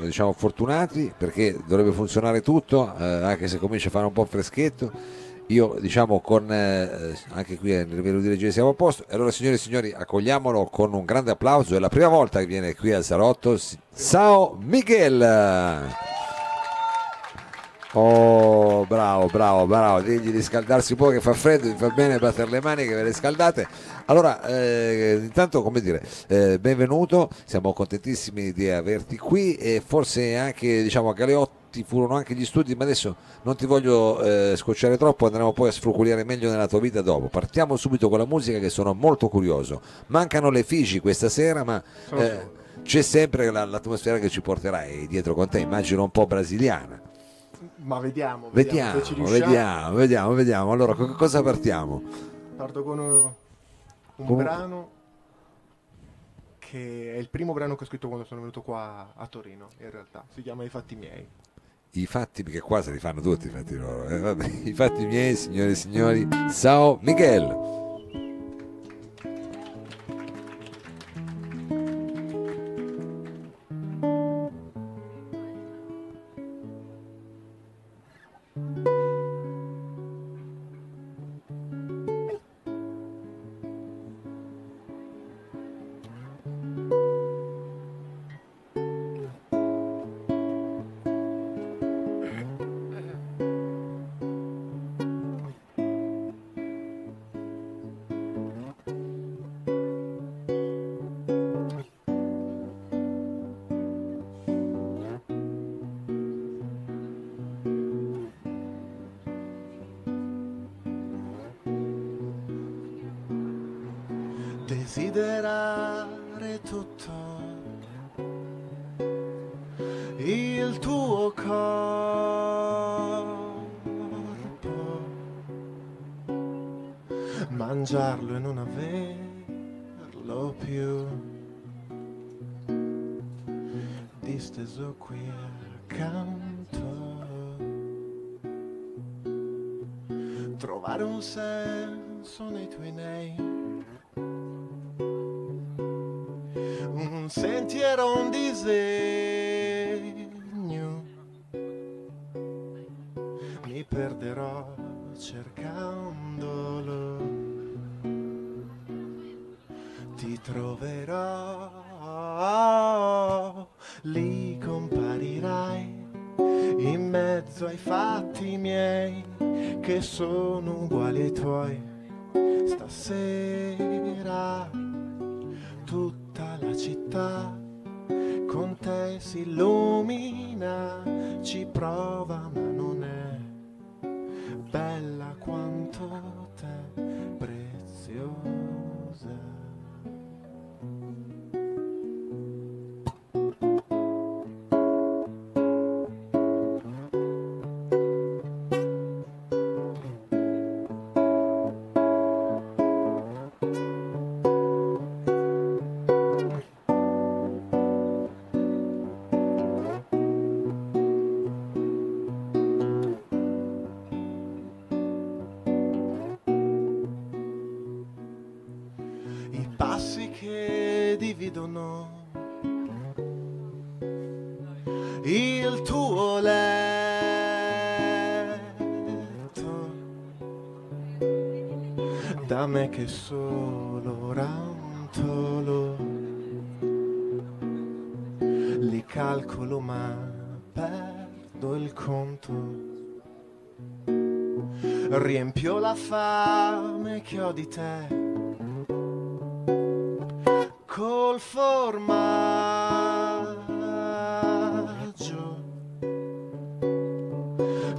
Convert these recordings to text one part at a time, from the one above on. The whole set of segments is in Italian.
diciamo fortunati perché dovrebbe funzionare tutto, eh, anche se comincia a fare un po' freschetto. Io diciamo con eh, anche qui nel livello di regia siamo a posto. Allora signore e signori accogliamolo con un grande applauso. È la prima volta che viene qui al Salotto. Ciao Miguel! Oh, bravo, bravo, bravo. Digli di scaldarsi un po' che fa freddo, vi fa bene battere le mani che ve le scaldate. Allora, eh, intanto, come dire, eh, benvenuto, siamo contentissimi di averti qui e forse anche, diciamo, a Galeotti furono anche gli studi, ma adesso non ti voglio eh, scocciare troppo, andremo poi a sfruculiare meglio nella tua vita dopo. Partiamo subito con la musica che sono molto curioso. Mancano le Figi questa sera, ma eh, c'è sempre la- l'atmosfera che ci porterai dietro con te, immagino un po' brasiliana. Ma vediamo, Vediamo, riusciamo. vediamo, vediamo, vediamo. Allora, con che cosa partiamo? Parto con uh, un Con- brano che è il primo brano che ho scritto quando sono venuto qua a Torino, in realtà. Si chiama I fatti miei. I fatti, perché qua se li fanno tutti i fatti loro. eh, I fatti miei, signore e signori. Ciao Miguel. Desiderare tutto. Il tuo corpo, mangiarlo e non averlo più, disteso qui accanto, trovare un senso nei tuoi nei. Sentiero, un disegno. Mi perderò cercandolo. Ti troverò, lì comparirai in mezzo ai fatti miei che sono uguali ai tuoi. Stasera illumina, ci prova che solo rantolo li calcolo ma perdo il conto riempio la fame che ho di te col formaggio.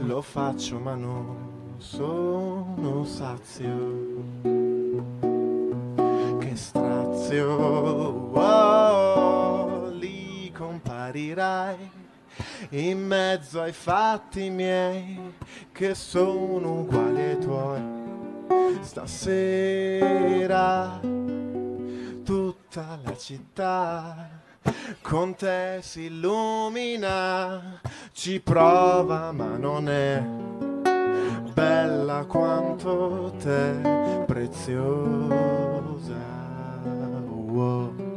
Lo faccio ma non sono sazio. In mezzo ai fatti miei che sono uguali ai tuoi. Stasera tutta la città con te si illumina, ci prova ma non è bella quanto te, preziosa. Wow.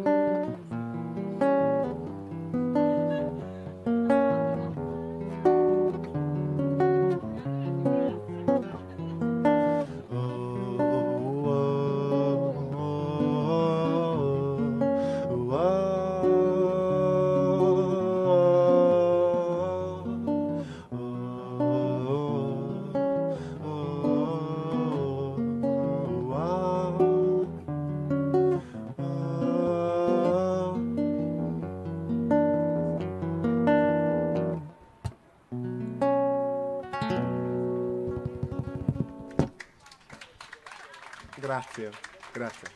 Grazie, grazie.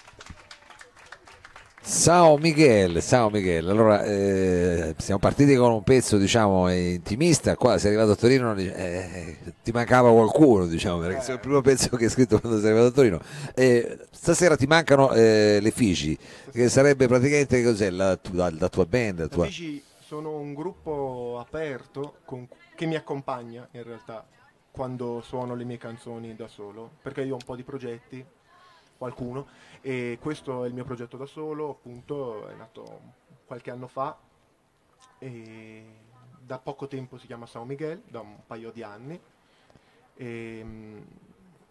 Ciao Miguel, ciao Miguel. Allora, eh, siamo partiti con un pezzo, diciamo, intimista. Qua sei arrivato a Torino, eh, ti mancava qualcuno, diciamo, perché sei il primo pezzo che hai scritto quando sei arrivato a Torino. Eh, stasera ti mancano eh, le Figi, che sarebbe praticamente cos'è la, tua- la tua band, la tua... Amici, sono un gruppo aperto con- che mi accompagna in realtà quando suono le mie canzoni da solo, perché io ho un po' di progetti, qualcuno, e questo è il mio progetto da solo, appunto, è nato qualche anno fa e da poco tempo si chiama San Miguel, da un paio di anni. E, mm,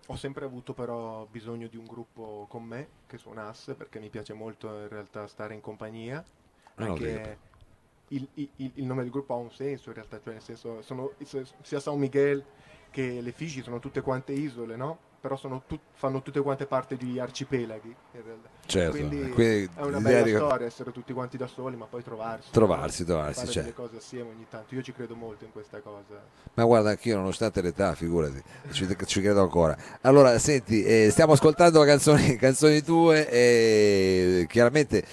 ho sempre avuto però bisogno di un gruppo con me che suonasse perché mi piace molto in realtà stare in compagnia. Ah, Anche il, il- il- il nome del gruppo ha un senso in realtà, cioè nel senso sono, sia San Miguel che le Figi sono tutte quante isole, no? Però sono tut- fanno tutte quante parte di arcipelaghi in realtà. Certo, Quindi quindi è una bella storia essere tutti quanti da soli, ma poi trovarsi. Trovarsi, trovarsi, Fare cioè. delle cose assieme ogni tanto. Io ci credo molto in questa cosa. Ma guarda, anch'io, nonostante l'età, figurati, ci, ci credo ancora. Allora, senti, eh, stiamo ascoltando canzoni, canzoni tue e chiaramente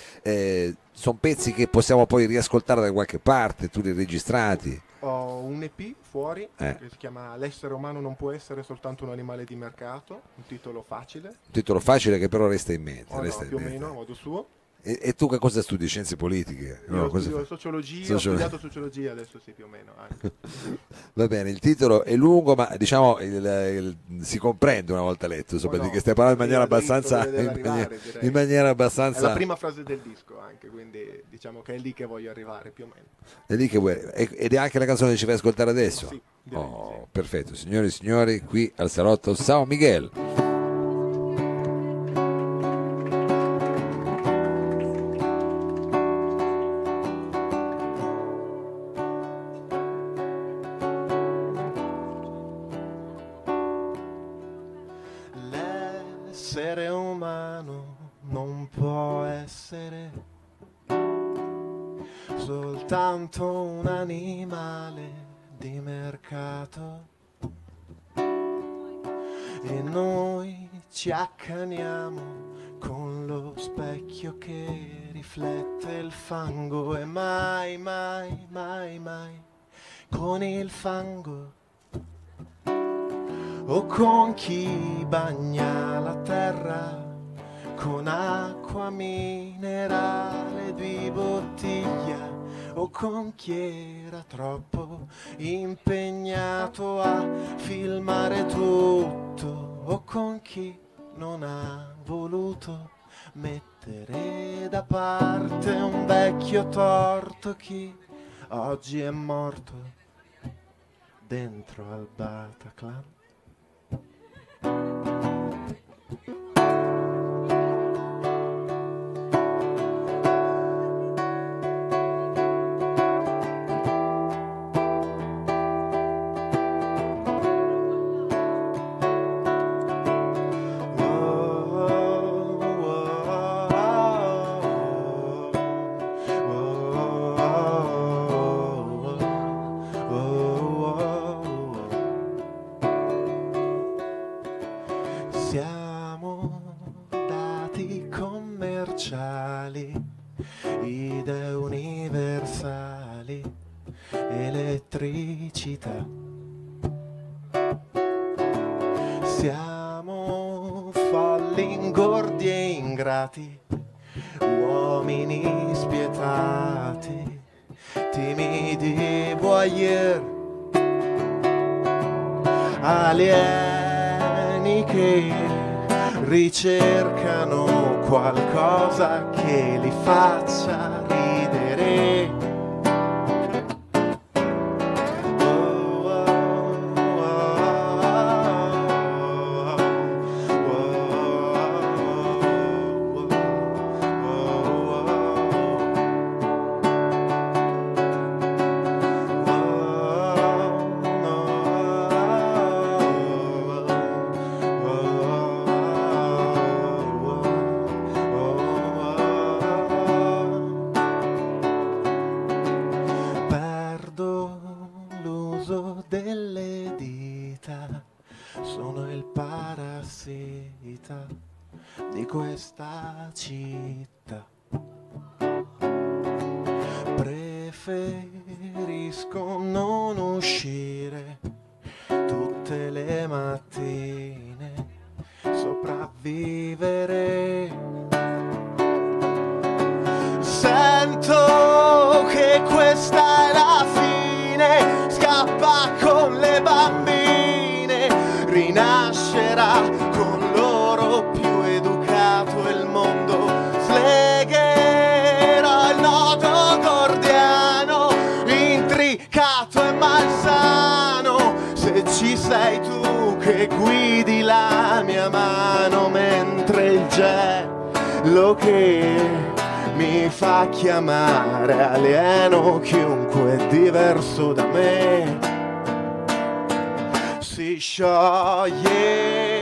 sono pezzi che possiamo poi riascoltare da qualche parte, tu li registrati. Ho un EP fuori Eh. che si chiama L'essere umano non può essere soltanto un animale di mercato, un titolo facile, Un titolo facile che però resta in mente. o no, resta in più o mente. meno a modo suo. E, e tu che cosa studi? Scienze politiche? No, Io cosa studio fai? sociologia, Socio- ho studiato sociologia adesso sì più o meno. Va bene, il titolo è lungo, ma diciamo il- il- si comprende una volta letto, insomma, Oh no, di che stai parlando in maniera abbastanza, in maniera, in maniera È abbastanza la prima frase del disco anche, quindi diciamo che è lì che voglio arrivare più o meno. è lì che vuoi- ed è anche la canzone che ci fai ascoltare adesso. Sì, direi di Oh, perfetto, signori e signori, qui al salotto San Miguel. Soltanto un animale di mercato. E noi ci accaniamo con lo specchio che riflette il fango e mai, mai, mai, mai con il fango o con chi bagna la terra con acqua minerale di bottiglia o con chi era troppo impegnato a filmare tutto o con chi non ha voluto mettere da parte un vecchio torto chi oggi è morto dentro al Bataclan ingrati, uomini spietati, timidi voyeur alieni che ricercano qualcosa che li faccia che guidi la mia mano mentre il gelo che mi fa chiamare alieno chiunque diverso da me si scioglie.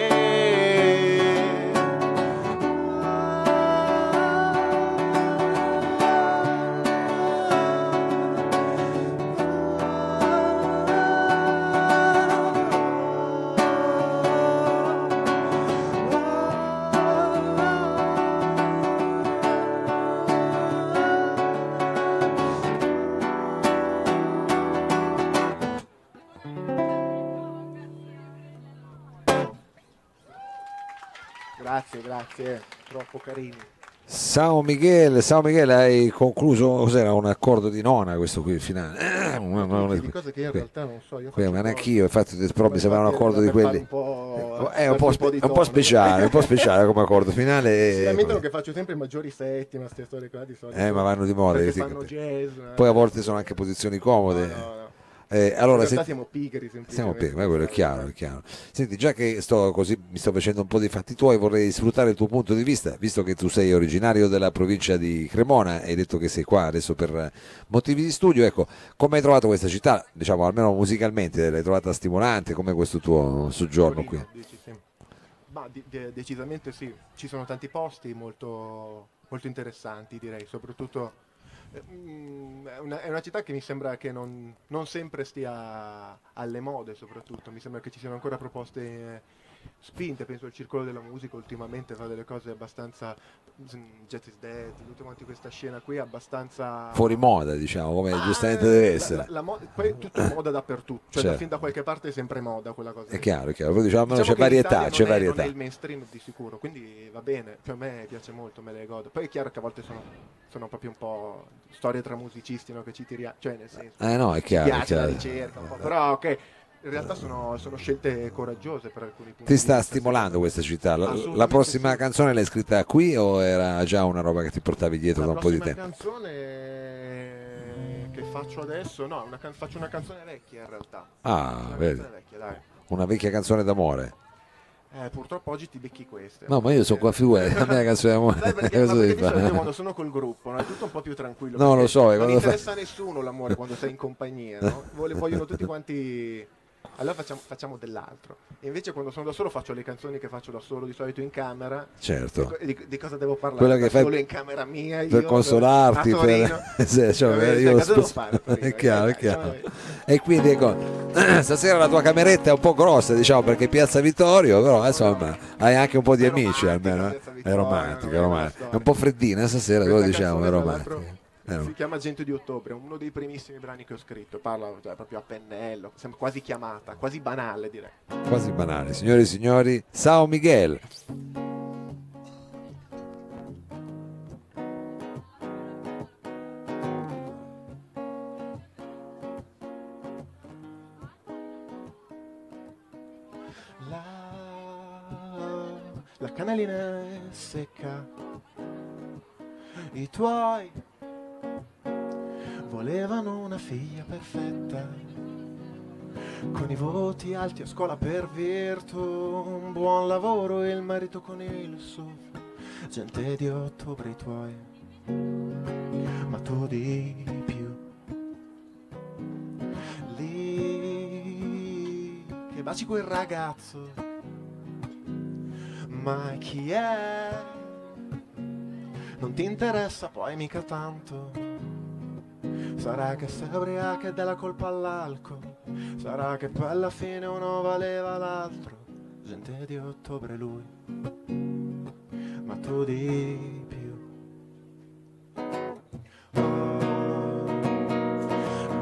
Grazie, grazie, troppo carini. Sao Michele, Sao Michele, hai concluso, cos'era un accordo di nona questo qui, il finale? Eh, una- una- di cose che io in realtà non so. Io Qui, ma neanche io, infatti, però mi sembra un accordo di quelli. un po', È un po', spe- un po' speciale, un po' speciale come accordo finale. Si lamentano che faccio sempre i maggiori setti, ma queste storie qua di solito. Eh, ma vanno di moda, ti jazz. Poi a volte sono anche posizioni comode. No, no, no. Eh, In allora, realtà se- siamo pigri. Siamo ma quello è chiaro, è chiaro. Senti, già che sto così, mi sto facendo un po' di fatti tuoi, vorrei sfruttare il tuo punto di vista, visto che tu sei originario della provincia di Cremona e hai detto che sei qua adesso per motivi di studio, ecco, come hai trovato questa città? Diciamo, almeno musicalmente, l'hai trovata stimolante? Come questo tuo soggiorno qui? Ma de- decisamente sì, ci sono tanti posti molto, molto interessanti direi, soprattutto è una, è una città che mi sembra che non, non sempre stia alle mode soprattutto, mi sembra che ci siano ancora proposte spinte, penso al Circolo della Musica ultimamente fa delle cose abbastanza, mm, Jet is Dead, tutta quanti questa scena qui abbastanza... Fuori moda, diciamo, come Ma, giustamente eh, deve la- essere. la- la mo- poi è tutto moda dappertutto, cioè da Certo. fin da qualche parte è sempre moda quella cosa. È chiaro, è chiaro, però diciamo, Diciamo c'è varietà, c'è è- varietà. Non è il mainstream di sicuro, quindi va bene. Cioè, a me piace molto, me le godo. Poi è chiaro che a volte sono, sono proprio un po' storie tra musicisti, no? Che ci tiriamo, cioè nel senso, Eh no, è chiaro, è la chiaro. ricerca, un po', però ok. In realtà sono, sono scelte coraggiose per alcuni punti. Ti sta stimolando questa città? La, la prossima sì. canzone l'hai scritta qui o era già una roba che ti portavi dietro La da un po' di tempo? canzone che faccio adesso, no, una can- faccio una canzone vecchia in realtà. Ah, Una vedi, vecchia, dai. una vecchia canzone d'amore. Eh, purtroppo oggi ti becchi queste. No, ma io sono qua a me la canzone d'amore. Sai perché, cosa devi fare? quando sono col gruppo no, è tutto un po' più tranquillo. No, lo so, e Non quando fa- interessa a nessuno l'amore quando sei in compagnia, no? Vogliono tutti quanti. Allora facciamo, facciamo dell'altro. E invece quando sono da solo faccio le canzoni che faccio da solo di solito in camera. Certo. Di, di cosa devo parlare? Quella che fai solo in camera mia. per io, consolarti, Torino. per... Sì, cioè, Eh, io lo cosa devo fare è chiaro, è Eh, chiaro. cioè, E quindi ecco, stasera la tua cameretta è un po' grossa, diciamo, perché Piazza Vittorio, però insomma, hai anche un po' di È amici almeno. eh. È romantica, è è romantica. È un po' freddina stasera, Questa diciamo, è romantica. Rom- Si chiama Gente di Ottobre, uno dei primissimi brani che ho scritto. Parla cioè, proprio a pennello, sembra quasi chiamata, quasi banale direi. Quasi banale. Signore e signori, Sao Miguel. La, la canalina è secca, i tuoi volevano una figlia perfetta, con i voti alti a scuola per virtù, un buon lavoro e il marito con il SUV, gente di ottobre i tuoi, ma tu di più. Lì che baci quel ragazzo, ma chi è? Non ti interessa poi mica tanto. Sarà che sei ubriaca e dà la colpa all'alcol. Sarà che poi alla fine uno valeva l'altro. Gente di ottobre lui. ma tu di più. Oh,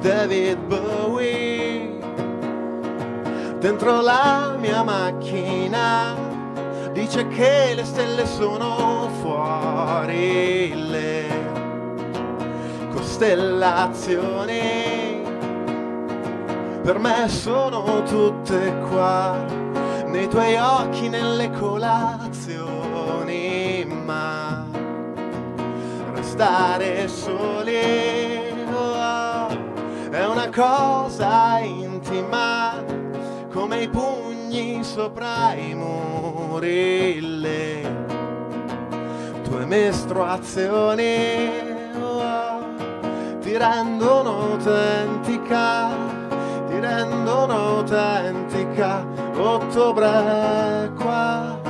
David Bowie, dentro la mia macchina, dice che le stelle sono fuori costellazioni. Per me sono tutte qua, nei tuoi occhi, nelle colazioni, ma restare soli oh, è una cosa intima, come i pugni sopra i muri, le tue mestruazioni ti rendono autentica ti rendono autentica ottobre qua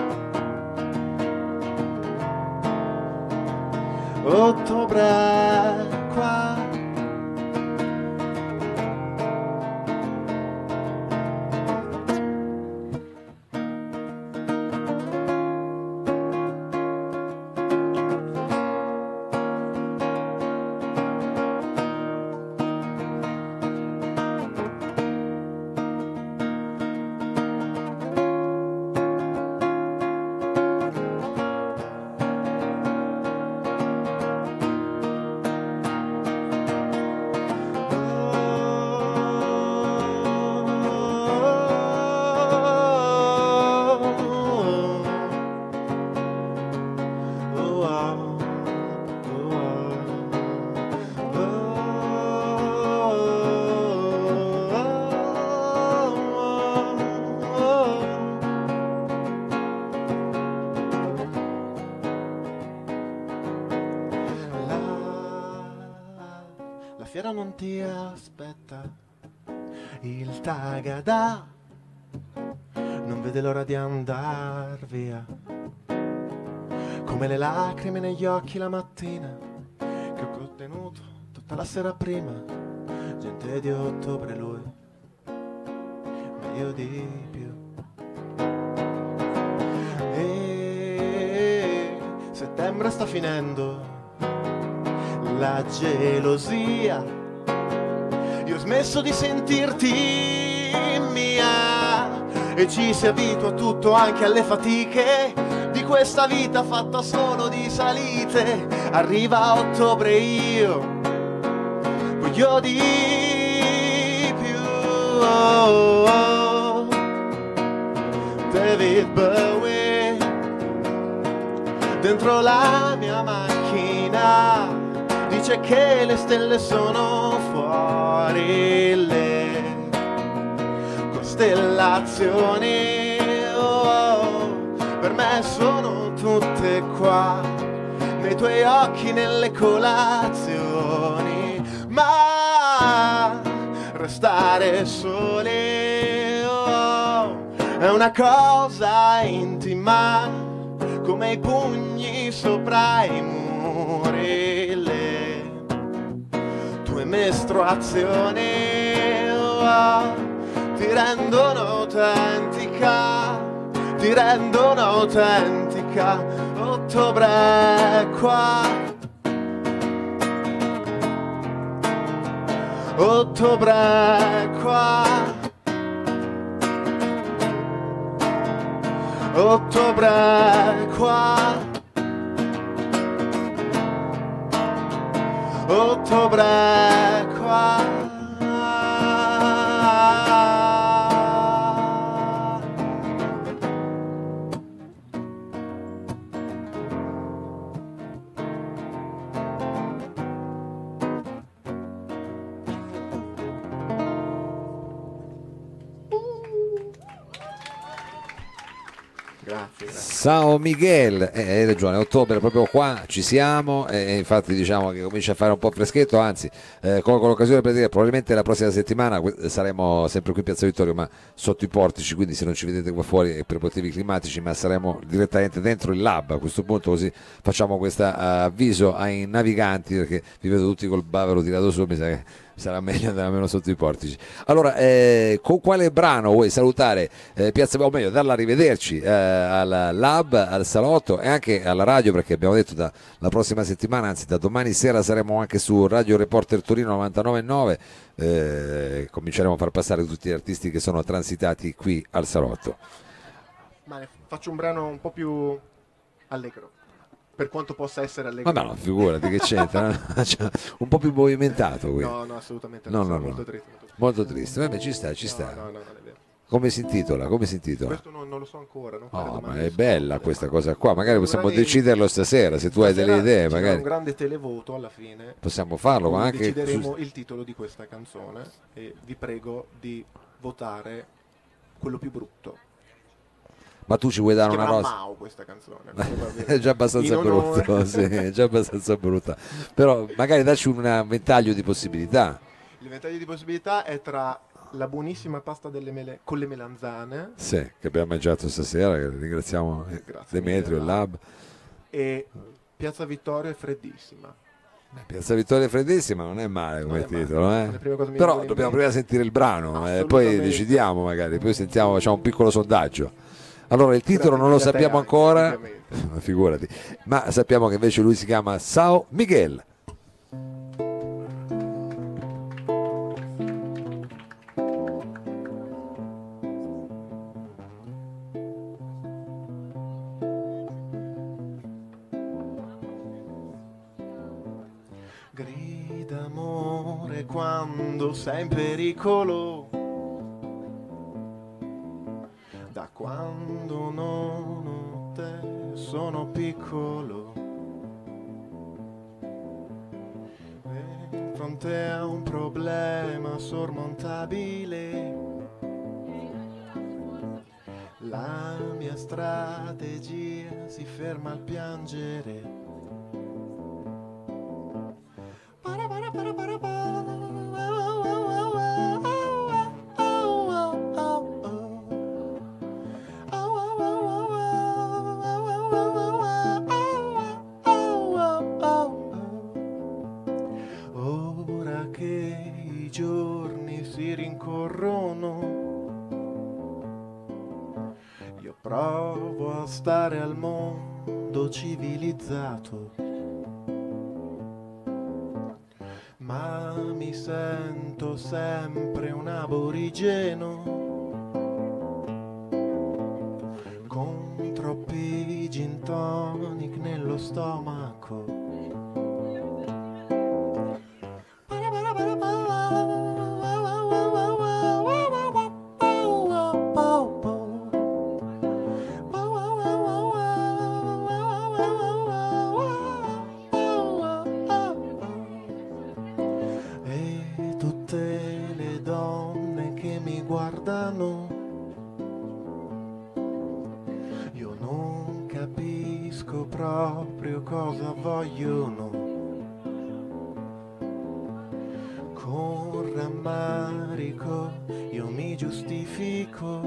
ti aspetta, il Tagada non vede l'ora di andar via, come le lacrime negli occhi la mattina che ho contenuto tutta la sera prima, gente di ottobre lui, ma io di più. E settembre sta finendo la gelosia. Smesso di sentirti mia e ci si abitua tutto, anche alle fatiche di questa vita fatta solo di salite. Arriva ottobre io voglio di più. Oh, oh. David Bowie dentro la mia macchina dice che le stelle sono fuori le costellazioni. Oh, per me sono tutte qua nei tuoi occhi nelle colazioni. Ma restare soli oh, è una cosa intima come i pugni sopra i muri oh, ti rendono autentica ti rendono autentica ottobre qua. Ottobre qua. Ottobre qua ottobre qua Sao Miguel, eh, hai ragione, ottobre proprio qua ci siamo e infatti diciamo che comincia a fare un po' freschetto, anzi eh, colgo l'occasione per dire probabilmente la prossima settimana saremo sempre qui in Piazza Vittorio ma sotto i portici, quindi se non ci vedete qua fuori è per motivi climatici ma saremo direttamente dentro il lab. A questo punto così facciamo questo avviso ai naviganti perché vi vedo tutti col bavero tirato su, mi sa che sarà meglio andare meno sotto i portici. Allora, eh, con quale brano vuoi salutare eh, Piazza o meglio, darla arrivederci eh, al Lab, al Salotto e anche alla radio perché abbiamo detto da la prossima settimana, anzi da domani sera saremo anche su Radio Reporter Torino 99.9 eh, cominceremo a far passare tutti gli artisti che sono transitati qui al Salotto. Ma faccio un brano un po' più allegro per quanto possa essere allegro. Ma no, figurati che c'entra, cioè, un po' più movimentato qui. No, no, assolutamente no, no, no, molto no. triste. Molto triste, Vabbè, ci sta, ci sta. no, no, non è vero. Come si intitola? Come si intitola? Questo non, non lo so ancora. Non No, ma è bella questa cosa qua, magari possiamo Domani- deciderlo stasera, se tu hai delle stasera idee magari un grande televoto alla fine. possiamo farlo, ma anche decideremo il titolo di questa canzone e vi prego di votare quello più brutto. Ma tu ci vuoi dare una rosa? Mao questa canzone. È già abbastanza brutto, sì, è già abbastanza brutta. Però magari dacci un ventaglio di possibilità. Il ventaglio di possibilità è tra la buonissima pasta delle mele- con le melanzane Sì, che abbiamo mangiato stasera, ringraziamo eh, Grazie Demetrio, il mille. Lab. e Piazza Vittorio è freddissima. Piazza Vittoria Freddissima non è male come è male. titolo, eh? Le prime cose mi però dobbiamo prima sentire il brano e poi Assolutamente. decidiamo magari, poi sentiamo, facciamo un piccolo sondaggio. Allora il titolo non lo sappiamo ancora, figurati, ma sappiamo che invece lui si chiama Sao Miguel. Grida amore quando sei in pericolo. Da quando non ho te sono piccolo. E fronte a un problema sormontabile. La mia strategia si ferma al piangere. Provo a stare al mondo civilizzato. ma mi sento sempre un aborigeno con troppi gin tonic nello stomaco. Capisco proprio cosa vogliono. Con rammarico io mi giustifico,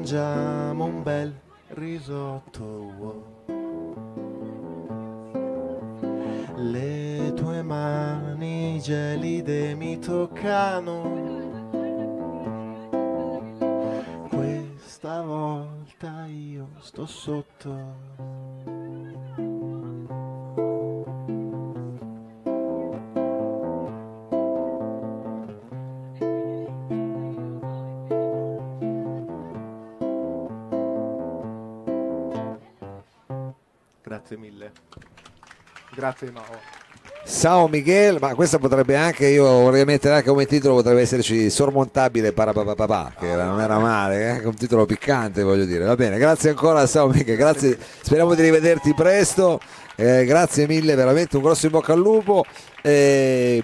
mangiamo un bel risotto. Le tue mani gelide mi toccano. Questa volta io sto sotto. Grazie Mao. Sao Miguel, ma questa potrebbe anche, io vorrei mettere anche come titolo, potrebbe esserci Sormontabile Parapapapà, che era- non era male, eh, un titolo piccante voglio dire. Va bene, grazie ancora a Sao Miguel, grazie, speriamo di rivederti presto, eh, grazie mille, veramente un grosso in bocca al lupo. Eh,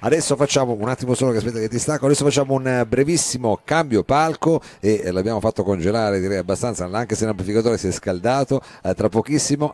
Adesso facciamo un attimo solo che aspetta che ti stacco. Adesso facciamo un brevissimo cambio palco e l'abbiamo fatto congelare direi abbastanza, anche se l'amplificatore si è scaldato. Eh, tra pochissimo